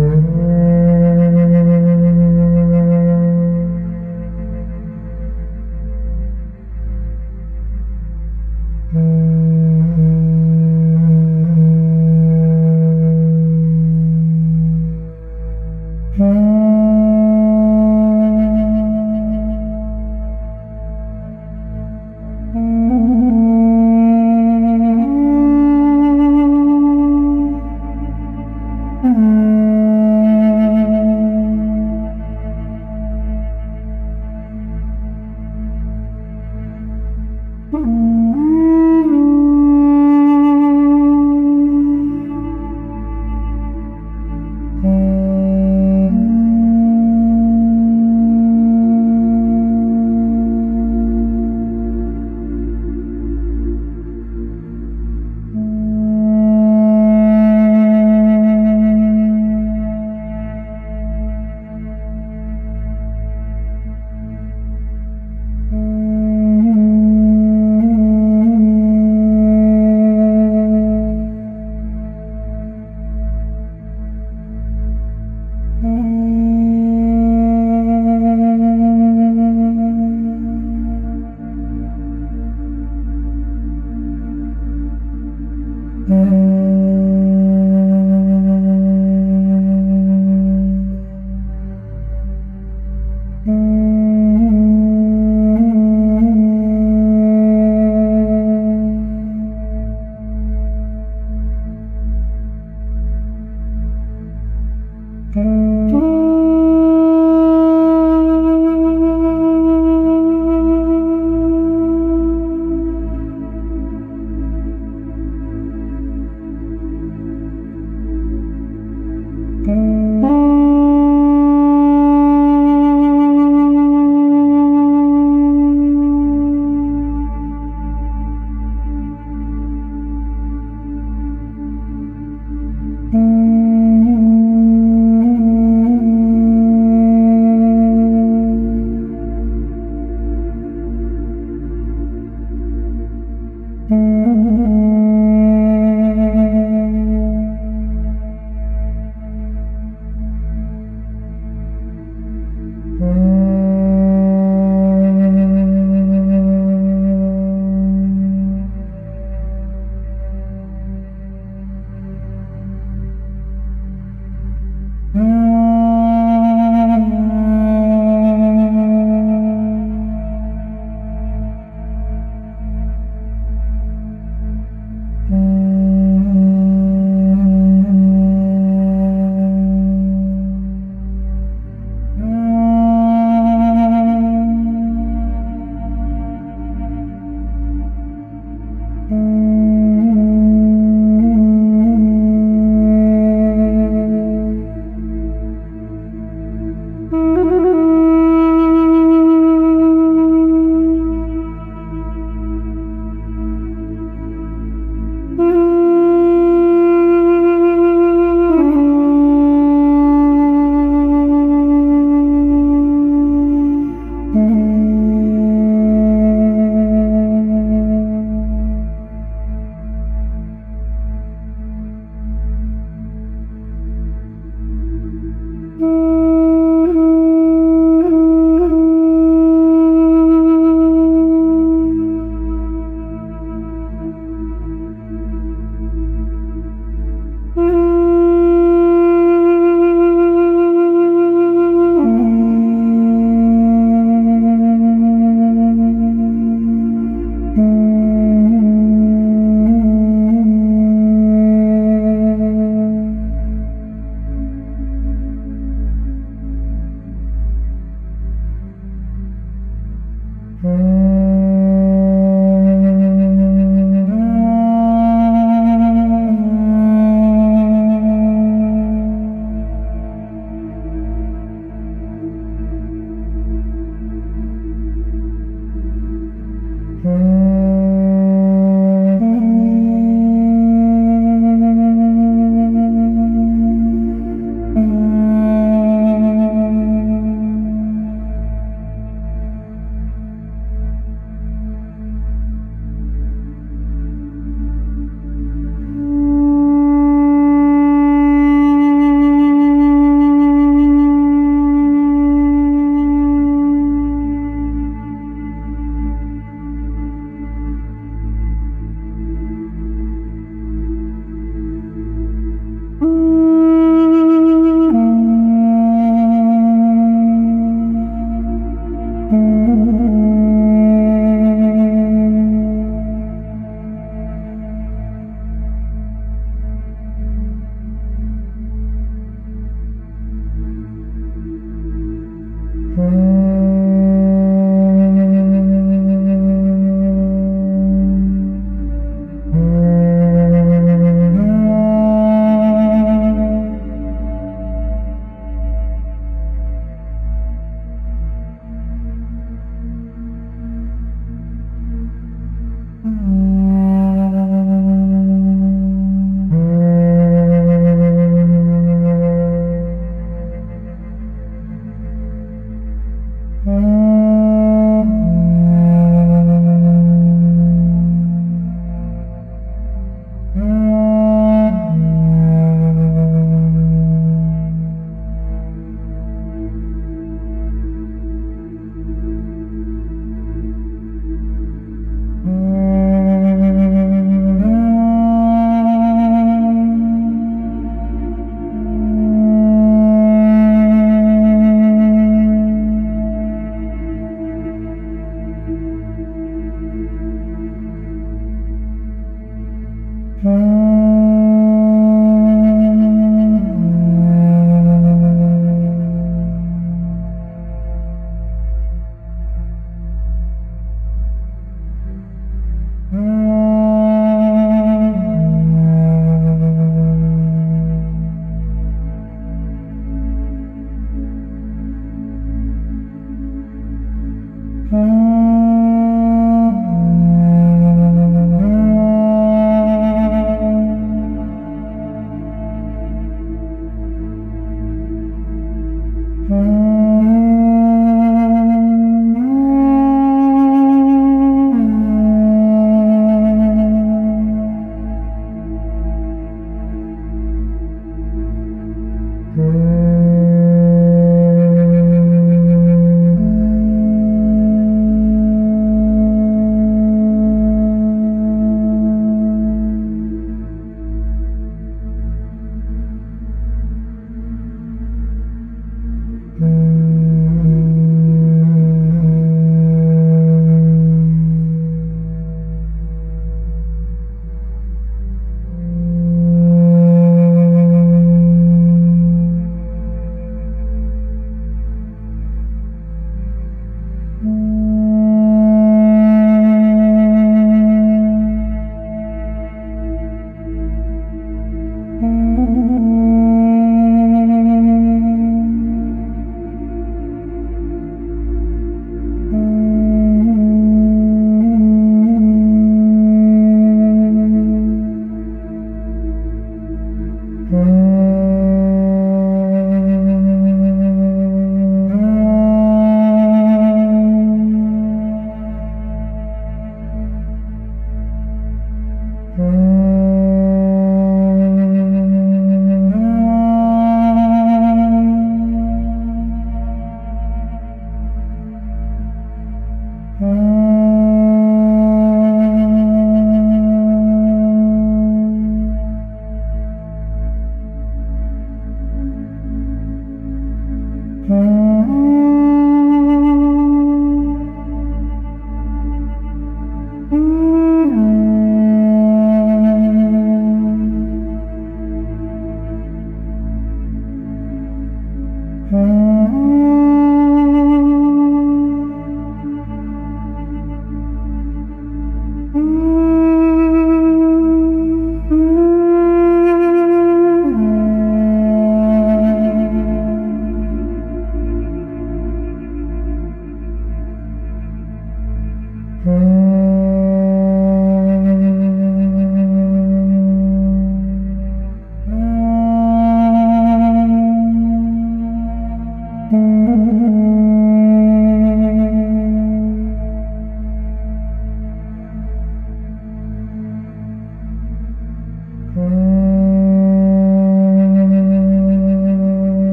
Mm-hmm.